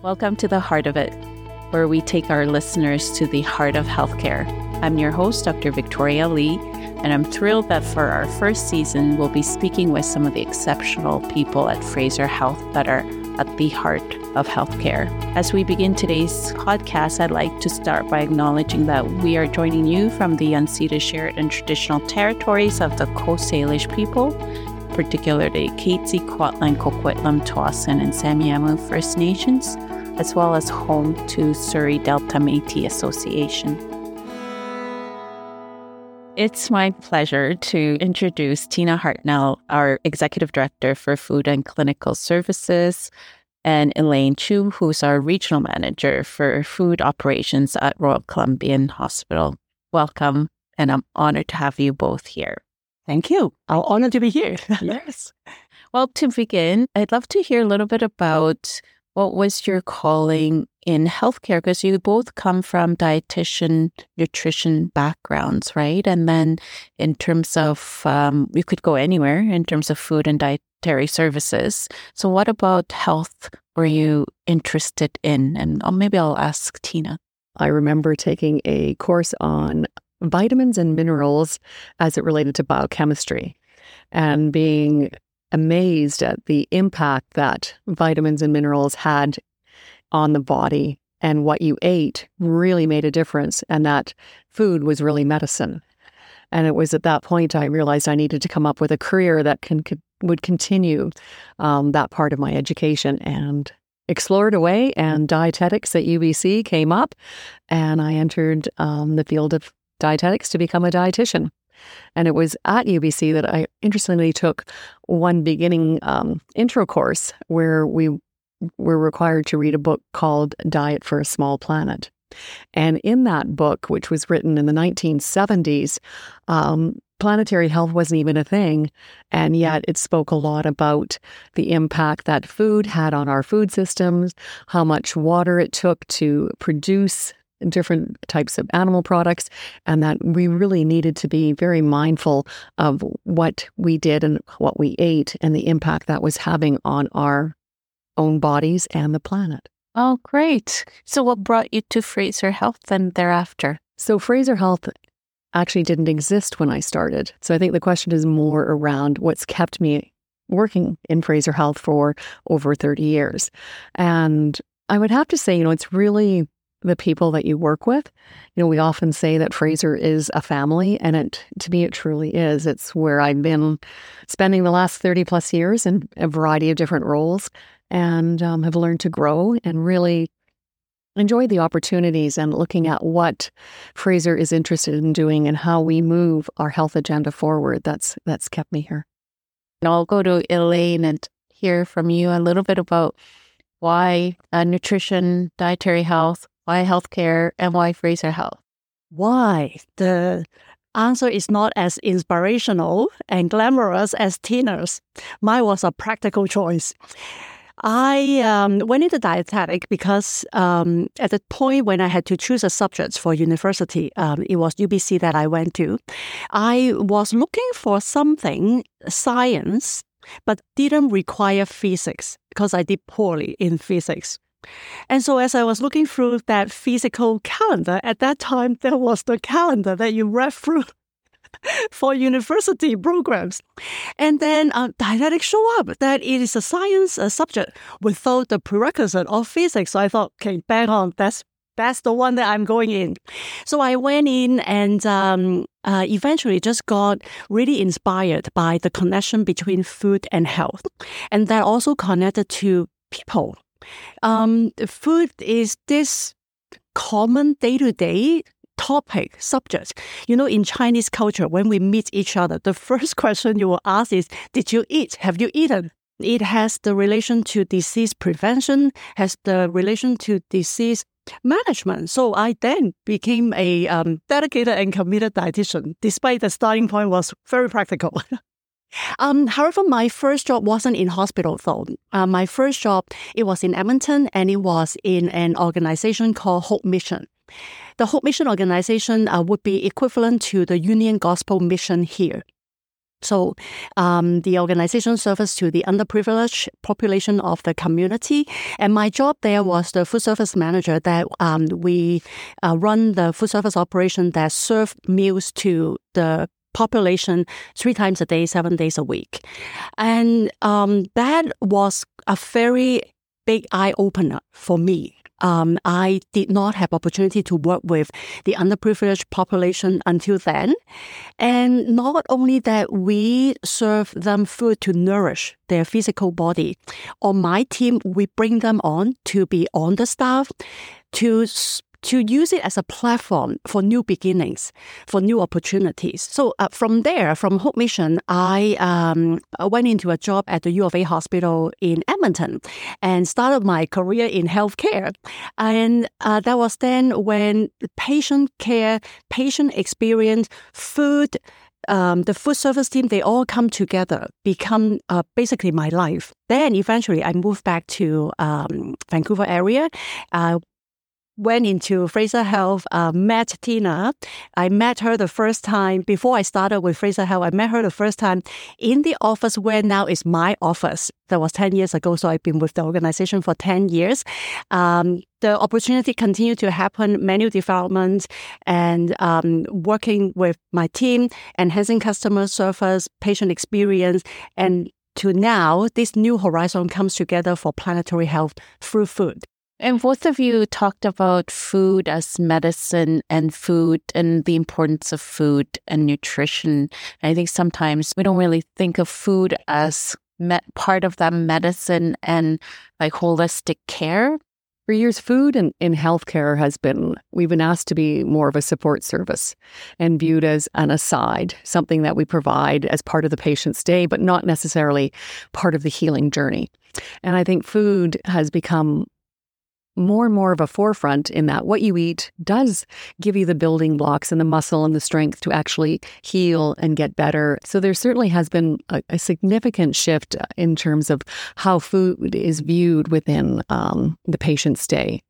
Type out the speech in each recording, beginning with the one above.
Welcome to the heart of it, where we take our listeners to the heart of healthcare. I'm your host, Dr. Victoria Lee, and I'm thrilled that for our first season, we'll be speaking with some of the exceptional people at Fraser Health that are at the heart of healthcare. As we begin today's podcast, I'd like to start by acknowledging that we are joining you from the unceded, shared, and traditional territories of the Coast Salish people particularly Katzie, Kwantlen, Coquitlam, Tsawwassen, and Semiahmoo First Nations, as well as home to Surrey Delta Métis Association. It's my pleasure to introduce Tina Hartnell, our Executive Director for Food and Clinical Services, and Elaine Chu, who's our Regional Manager for Food Operations at Royal Columbian Hospital. Welcome, and I'm honored to have you both here. Thank you. I'm honored to be here. yes. Well, to begin, I'd love to hear a little bit about what was your calling in healthcare? Because you both come from dietitian nutrition backgrounds right? And then in terms of um, you could go anywhere in terms of food and dietary services. So what about health were you interested in? And uh, maybe i'll ask tina. I remember taking a course on vitamins and minerals as it related to biochemistry and being amazed at the impact that vitamins and minerals had on the body and what you ate really made a difference and that food was really medicine and it was at that point i realized i needed to come up with a career that can, could, would continue um, that part of my education and explored away and dietetics at ubc came up and i entered um, the field of dietetics to become a dietitian. And it was at UBC that I interestingly took one beginning um, intro course where we were required to read a book called Diet for a Small Planet. And in that book, which was written in the 1970s, um, planetary health wasn't even a thing. And yet it spoke a lot about the impact that food had on our food systems, how much water it took to produce different types of animal products, and that we really needed to be very mindful of what we did and what we ate and the impact that was having on our own bodies and the planet. Oh, great. So, what brought you to Fraser Health then thereafter? So, Fraser Health actually didn't exist when I started. So, I think the question is more around what's kept me working in Fraser Health for over 30 years. And I would have to say, you know, it's really the people that you work with. You know, we often say that Fraser is a family, and it to me it truly is. It's where I've been spending the last 30 plus years in a variety of different roles and um, have learned to grow and really enjoy the opportunities and looking at what Fraser is interested in doing and how we move our health agenda forward. That's that's kept me here. And I'll go to Elaine and hear from you a little bit about why uh, nutrition, dietary health, why healthcare, and why Fraser Health? Why? The answer is not as inspirational and glamorous as Tina's. Mine was a practical choice. I um, went into dietetic because um, at the point when I had to choose a subject for university, um, it was UBC that I went to. I was looking for something science, but didn't require physics because I did poorly in physics. And so, as I was looking through that physical calendar, at that time, there was the calendar that you read through for university programs. And then uh, dietetics show up that it is a science uh, subject without the prerequisite of physics. So I thought, okay, bang on, that's that's the one that I'm going in. So I went in and um, uh, eventually just got really inspired by the connection between food and health. And that also connected to people um, food is this common day to day topic, subject. You know, in Chinese culture, when we meet each other, the first question you will ask is, Did you eat? Have you eaten? It has the relation to disease prevention, has the relation to disease management. So I then became a um, dedicated and committed dietitian, despite the starting point was very practical. Um, however, my first job wasn't in hospital though. Uh, my first job, it was in Edmonton and it was in an organization called Hope Mission. The Hope Mission organization uh, would be equivalent to the Union Gospel Mission here. So um, the organization serves to the underprivileged population of the community, and my job there was the food service manager. That um, we uh, run the food service operation that serve meals to the population three times a day, seven days a week, and um, that was a very big eye opener for me um, I did not have opportunity to work with the underprivileged population until then. And not only that, we serve them food to nourish their physical body. On my team, we bring them on to be on the staff to to use it as a platform for new beginnings, for new opportunities. So uh, from there, from Hope Mission, I um, went into a job at the U of A hospital in Edmonton and started my career in healthcare. And uh, that was then when patient care, patient experience, food, um, the food service team, they all come together, become uh, basically my life. Then eventually I moved back to um, Vancouver area, uh, went into Fraser Health, uh, met Tina. I met her the first time before I started with Fraser Health. I met her the first time in the office where now is my office. That was 10 years ago. So I've been with the organization for 10 years. Um, the opportunity continued to happen, menu development and um, working with my team, enhancing customer service, patient experience, and to now, this new horizon comes together for planetary health through food. And both of you talked about food as medicine and food and the importance of food and nutrition. And I think sometimes we don't really think of food as me- part of that medicine and like holistic care. For years, food and in healthcare has been, we've been asked to be more of a support service and viewed as an aside, something that we provide as part of the patient's day, but not necessarily part of the healing journey. And I think food has become more and more of a forefront in that what you eat does give you the building blocks and the muscle and the strength to actually heal and get better. So there certainly has been a, a significant shift in terms of how food is viewed within um, the patient's day.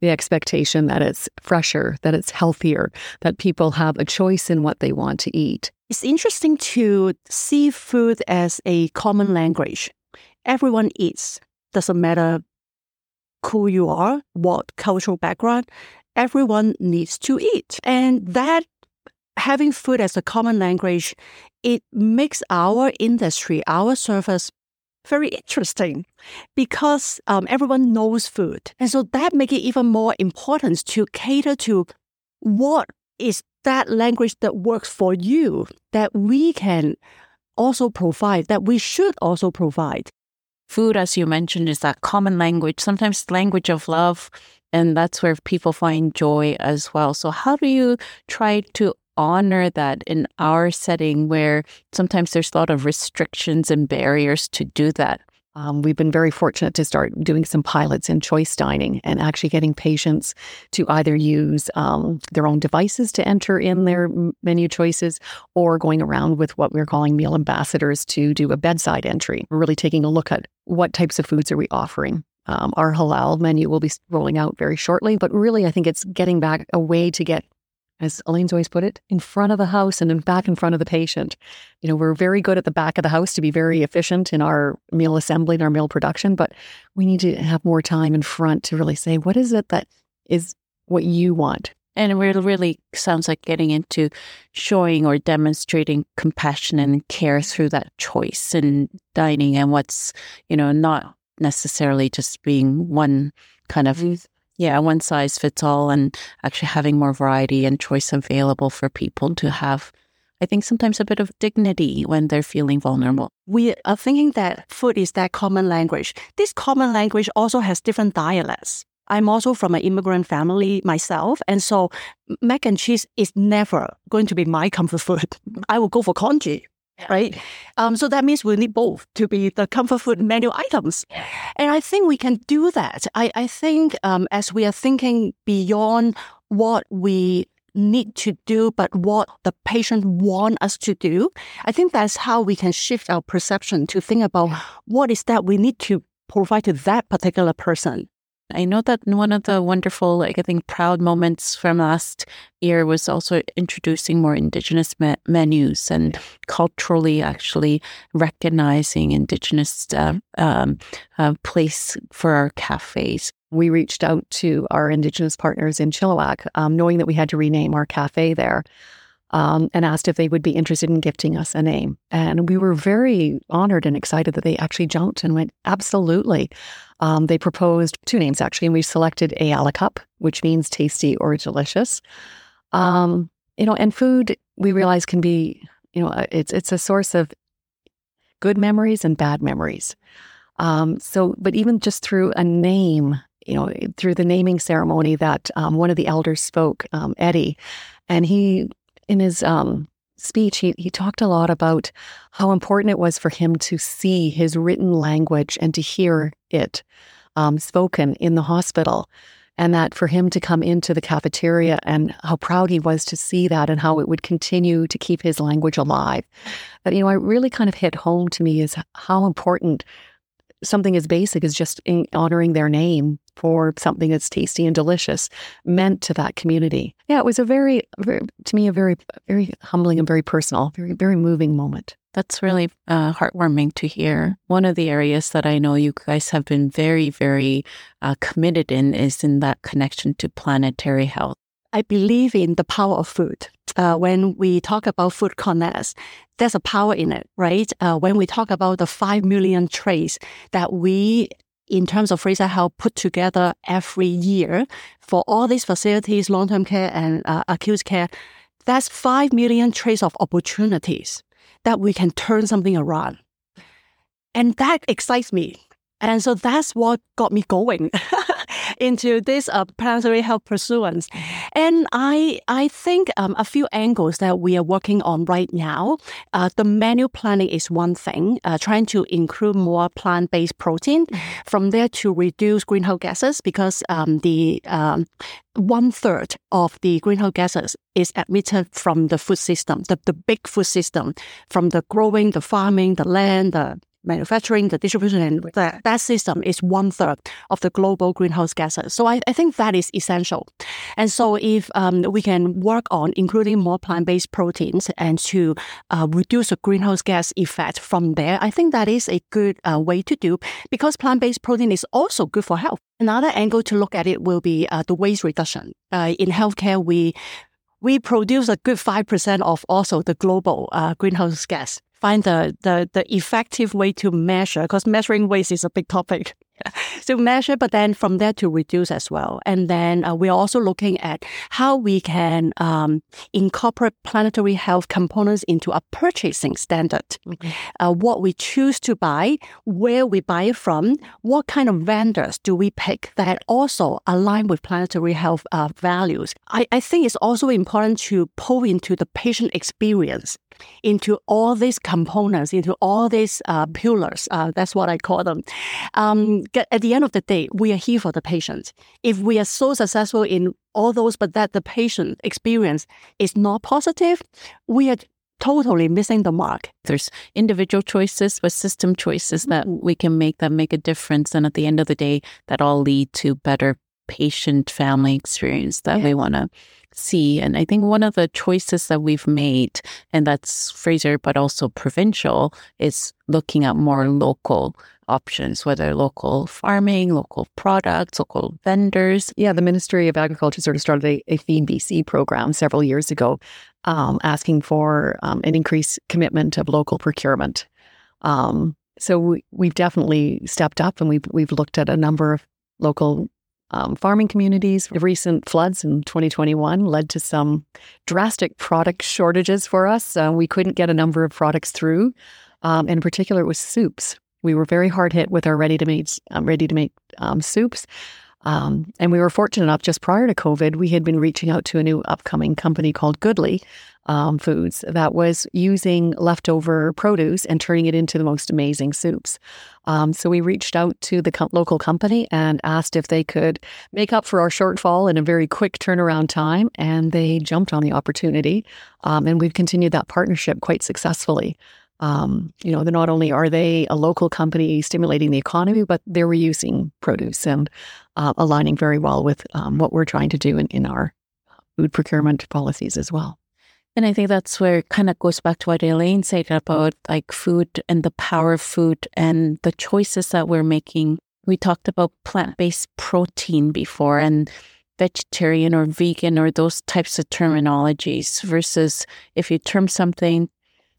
The expectation that it's fresher, that it's healthier, that people have a choice in what they want to eat. It's interesting to see food as a common language. Everyone eats. Doesn't matter who you are, what cultural background, everyone needs to eat. And that having food as a common language, it makes our industry, our service very interesting because um, everyone knows food. And so that makes it even more important to cater to what is that language that works for you that we can also provide, that we should also provide food, as you mentioned, is that common language, sometimes language of love. And that's where people find joy as well. So, how do you try to honor that in our setting where sometimes there's a lot of restrictions and barriers to do that? Um, we've been very fortunate to start doing some pilots in choice dining and actually getting patients to either use um, their own devices to enter in their menu choices or going around with what we're calling meal ambassadors to do a bedside entry. We're really taking a look at what types of foods are we offering. Um, our halal menu will be rolling out very shortly, but really, I think it's getting back a way to get as Elaine's always put it, in front of the house and in back in front of the patient. You know, we're very good at the back of the house to be very efficient in our meal assembly and our meal production, but we need to have more time in front to really say, what is it that is what you want? And it really sounds like getting into showing or demonstrating compassion and care through that choice in dining and what's, you know, not necessarily just being one kind of yeah, one size fits all, and actually having more variety and choice available for people to have. I think sometimes a bit of dignity when they're feeling vulnerable. We are thinking that food is that common language. This common language also has different dialects. I'm also from an immigrant family myself, and so mac and cheese is never going to be my comfort food. I will go for congee right? Um, so that means we need both to be the comfort food menu items. And I think we can do that. I, I think um, as we are thinking beyond what we need to do, but what the patient want us to do, I think that's how we can shift our perception to think about what is that we need to provide to that particular person I know that one of the wonderful, like I think, proud moments from last year was also introducing more indigenous me- menus and culturally actually recognizing indigenous uh, um, uh, place for our cafes. We reached out to our indigenous partners in Chilliwack, um, knowing that we had to rename our cafe there um, and asked if they would be interested in gifting us a name. And we were very honored and excited that they actually jumped and went, absolutely. Um, they proposed two names actually, and we selected Cup, which means tasty or delicious. Um, you know, and food we realize can be, you know, uh, it's it's a source of good memories and bad memories. Um, so, but even just through a name, you know, through the naming ceremony that um, one of the elders spoke, um, Eddie, and he in his um, speech, he, he talked a lot about how important it was for him to see his written language and to hear it um, spoken in the hospital. And that for him to come into the cafeteria and how proud he was to see that and how it would continue to keep his language alive. But, you know, it really kind of hit home to me is how important something as basic as just honoring their name for something that's tasty and delicious meant to that community. Yeah, it was a very, very to me, a very, very humbling and very personal, very, very moving moment. That's really uh, heartwarming to hear. One of the areas that I know you guys have been very, very uh, committed in is in that connection to planetary health. I believe in the power of food. Uh, when we talk about food connects, there's a power in it, right? Uh, when we talk about the 5 million trays that we in terms of Fraser Health put together every year for all these facilities, long-term care and uh, acute care, that's 5 million trays of opportunities that we can turn something around. And that excites me. And so that's what got me going. into this uh, planetary health pursuance. And I, I think um, a few angles that we are working on right now. Uh, the menu planning is one thing, uh, trying to include more plant-based protein. From there to reduce greenhouse gases because um, the um, one third of the greenhouse gases is emitted from the food system, the, the big food system, from the growing, the farming, the land, the manufacturing, the distribution, and that, that system is one third of the global greenhouse gases. So I, I think that is essential. And so if um, we can work on including more plant-based proteins and to uh, reduce the greenhouse gas effect from there, I think that is a good uh, way to do because plant-based protein is also good for health. Another angle to look at it will be uh, the waste reduction. Uh, in healthcare, we we produce a good 5% of also the global uh, greenhouse gas find the, the, the effective way to measure, because measuring waste is a big topic. to measure, but then from there to reduce as well. And then uh, we're also looking at how we can um, incorporate planetary health components into a purchasing standard. Mm-hmm. Uh, what we choose to buy, where we buy it from, what kind of vendors do we pick that also align with planetary health uh, values. I, I think it's also important to pull into the patient experience into all these components, into all these uh, pillars. Uh, that's what I call them. Um, at the end of the day, we are here for the patient. If we are so successful in all those, but that the patient experience is not positive, we are totally missing the mark. There's individual choices, but system choices that mm-hmm. we can make that make a difference. And at the end of the day, that all lead to better patient family experience that yeah. we want to see. And I think one of the choices that we've made, and that's Fraser, but also provincial, is looking at more local options, whether local farming, local products, local vendors. Yeah, the Ministry of Agriculture sort of started a, a Feed BC program several years ago, um, asking for um, an increased commitment of local procurement. Um, so we, we've definitely stepped up and we've, we've looked at a number of local um, farming communities. The recent floods in 2021 led to some drastic product shortages for us. Uh, we couldn't get a number of products through. Um, in particular, it was soups. We were very hard hit with our ready to make um, ready to make um, soups. Um, and we were fortunate enough just prior to COVID, we had been reaching out to a new upcoming company called Goodly um, Foods that was using leftover produce and turning it into the most amazing soups. Um, so we reached out to the co- local company and asked if they could make up for our shortfall in a very quick turnaround time. And they jumped on the opportunity. Um, and we've continued that partnership quite successfully. Um, you know, not only are they a local company stimulating the economy, but they're reusing produce. And uh, aligning very well with um, what we're trying to do in, in our food procurement policies as well. And I think that's where it kind of goes back to what Elaine said about like food and the power of food and the choices that we're making. We talked about plant based protein before and vegetarian or vegan or those types of terminologies versus if you term something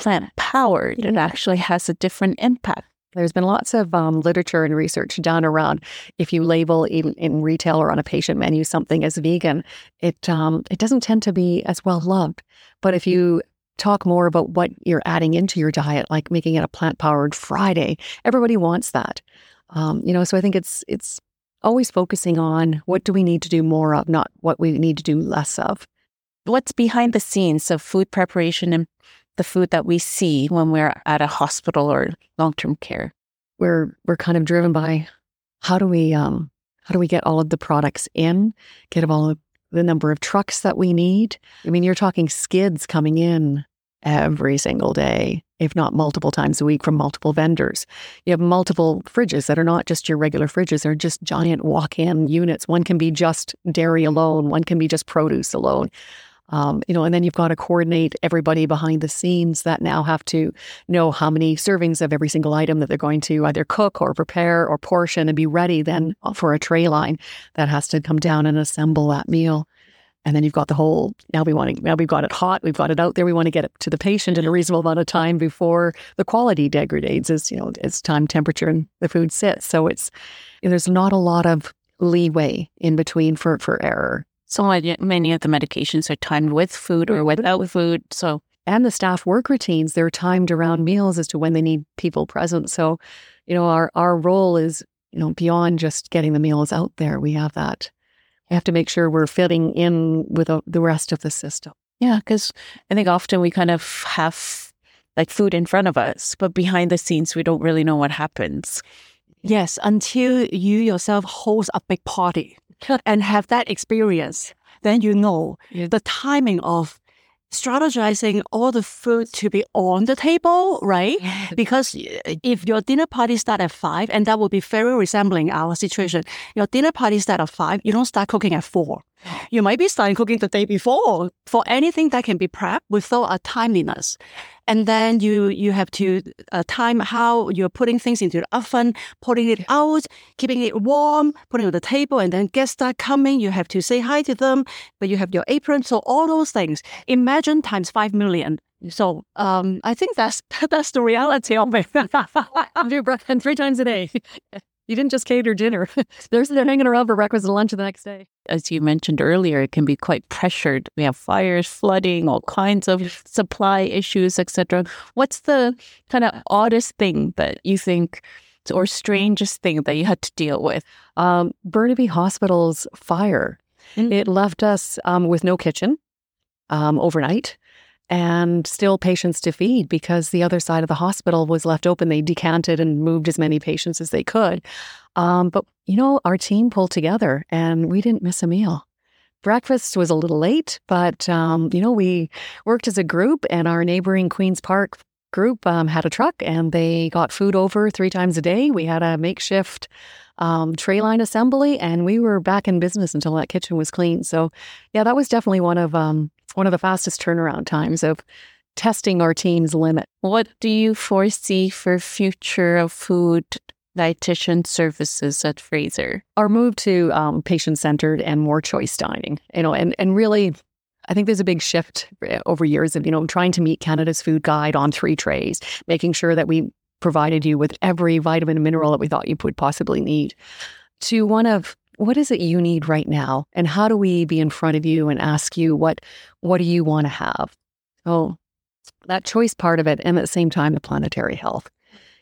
plant powered, it actually has a different impact. There's been lots of um, literature and research done around if you label in, in retail or on a patient menu something as vegan, it um, it doesn't tend to be as well loved. But if you talk more about what you're adding into your diet, like making it a plant powered Friday, everybody wants that. Um, you know, so I think it's it's always focusing on what do we need to do more of, not what we need to do less of. What's behind the scenes of food preparation and the food that we see when we're at a hospital or long-term care. We're we're kind of driven by how do we um how do we get all of the products in, get all of the number of trucks that we need. I mean, you're talking skids coming in every single day, if not multiple times a week from multiple vendors. You have multiple fridges that are not just your regular fridges, they're just giant walk in units. One can be just dairy alone, one can be just produce alone. Um, you know, and then you've got to coordinate everybody behind the scenes that now have to know how many servings of every single item that they're going to either cook or prepare or portion and be ready then for a tray line that has to come down and assemble that meal. And then you've got the whole now we want to now we've got it hot, we've got it out there, we want to get it to the patient in a reasonable amount of time before the quality degrades as you know as time temperature and the food sits. So it's there's not a lot of leeway in between for for error. So many of the medications are timed with food or mm-hmm. without food. So and the staff work routines, they're timed around meals as to when they need people present. So, you know, our our role is, you know, beyond just getting the meals out there. We have that. We have to make sure we're fitting in with the rest of the system. Yeah, because I think often we kind of have like food in front of us, but behind the scenes, we don't really know what happens. Yes, until you yourself host a big party and have that experience, then you know the timing of strategizing all the food to be on the table, right? Because uh, if your dinner party start at five, and that will be very resembling our situation, your dinner party start at five, you don't start cooking at four. You might be starting cooking the day before for anything that can be prepped without a timeliness. And then you you have to uh, time how you're putting things into the oven, putting it out, keeping it warm, putting it on the table, and then guests start coming. You have to say hi to them, but you have your apron. So all those things. Imagine times five million. So um, I think that's that's the reality of it. Breakfast three times a day. You didn't just cater dinner. They're, they're hanging around for breakfast and lunch the next day. As you mentioned earlier, it can be quite pressured. We have fires, flooding, all kinds of supply issues, etc. What's the kind of oddest thing that you think or strangest thing that you had to deal with? Um, Burnaby Hospital's fire. Mm-hmm. It left us um, with no kitchen um, overnight and still patients to feed because the other side of the hospital was left open. They decanted and moved as many patients as they could. Um, but, you know, our team pulled together and we didn't miss a meal. Breakfast was a little late, but, um, you know, we worked as a group and our neighboring Queen's Park group um, had a truck and they got food over three times a day. We had a makeshift um, tray line assembly and we were back in business until that kitchen was clean. So, yeah, that was definitely one of um, one of the fastest turnaround times of testing our team's limit. What do you foresee for future of food dietitian services at Fraser? Our move to um, patient centered and more choice dining, you know, and and really. I think there's a big shift eh, over years of, you know, trying to meet Canada's food guide on three trays, making sure that we provided you with every vitamin and mineral that we thought you would possibly need, to one of what is it you need right now? And how do we be in front of you and ask you what what do you want to have? So that choice part of it and at the same time the planetary health.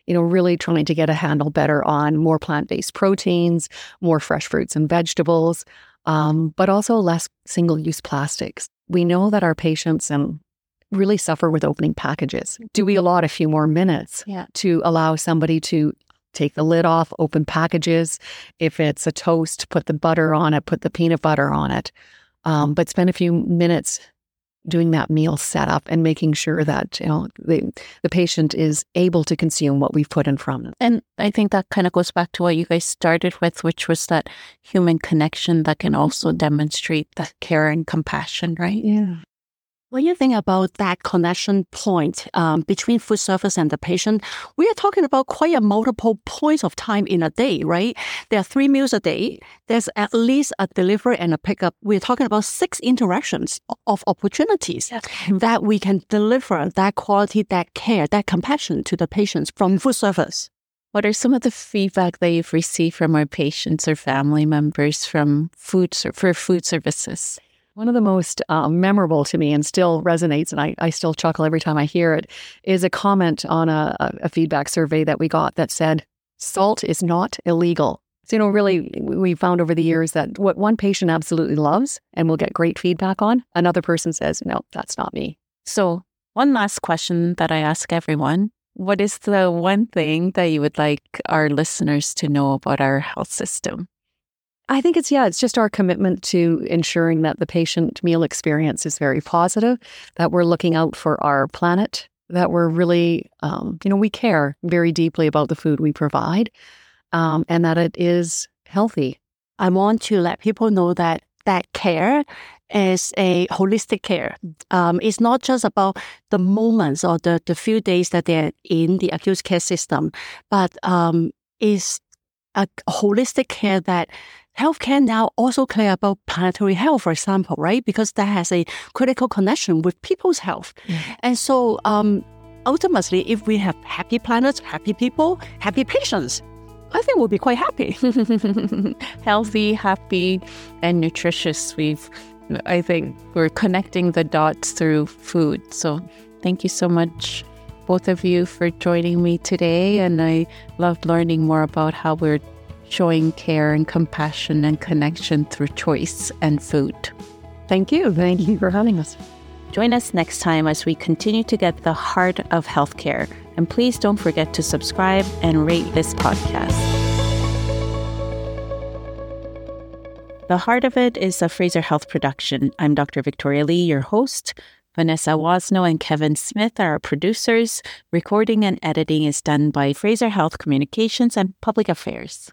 You know really trying to get a handle better on more plant-based proteins more fresh fruits and vegetables um, but also less single-use plastics. We know that our patients and really suffer with opening packages do we allot a few more minutes yeah. to allow somebody to take the lid off, open packages. If it's a toast, put the butter on it, put the peanut butter on it. Um, but spend a few minutes doing that meal setup and making sure that you know the, the patient is able to consume what we've put in front of them. And I think that kind of goes back to what you guys started with, which was that human connection that can also demonstrate that care and compassion, right? Yeah. When you think about that connection point um, between food service and the patient, we are talking about quite a multiple points of time in a day, right? There are three meals a day. There's at least a delivery and a pickup. We're talking about six interactions of opportunities that we can deliver that quality, that care, that compassion to the patients from food service. What are some of the feedback that you've received from our patients or family members from food for food services? One of the most uh, memorable to me and still resonates, and I, I still chuckle every time I hear it, is a comment on a, a feedback survey that we got that said, salt is not illegal. So, you know, really, we found over the years that what one patient absolutely loves and will get great feedback on, another person says, no, that's not me. So, one last question that I ask everyone What is the one thing that you would like our listeners to know about our health system? I think it's, yeah, it's just our commitment to ensuring that the patient meal experience is very positive, that we're looking out for our planet, that we're really, um, you know, we care very deeply about the food we provide, um, and that it is healthy. I want to let people know that that care is a holistic care. Um, it's not just about the moments or the, the few days that they're in the acute care system, but um, is a holistic care that healthcare now also care about planetary health, for example, right? Because that has a critical connection with people's health. And so um, ultimately, if we have happy planets, happy people, happy patients, I think we'll be quite happy. Healthy, happy, and nutritious. We've, I think, we're connecting the dots through food. So thank you so much, both of you, for joining me today. And I loved learning more about how we're showing care and compassion and connection through choice and food. Thank you. Thank you for having us. Join us next time as we continue to get the heart of healthcare. And please don't forget to subscribe and rate this podcast. The Heart of It is a Fraser Health production. I'm Dr. Victoria Lee, your host. Vanessa Wasno and Kevin Smith are our producers. Recording and editing is done by Fraser Health Communications and Public Affairs.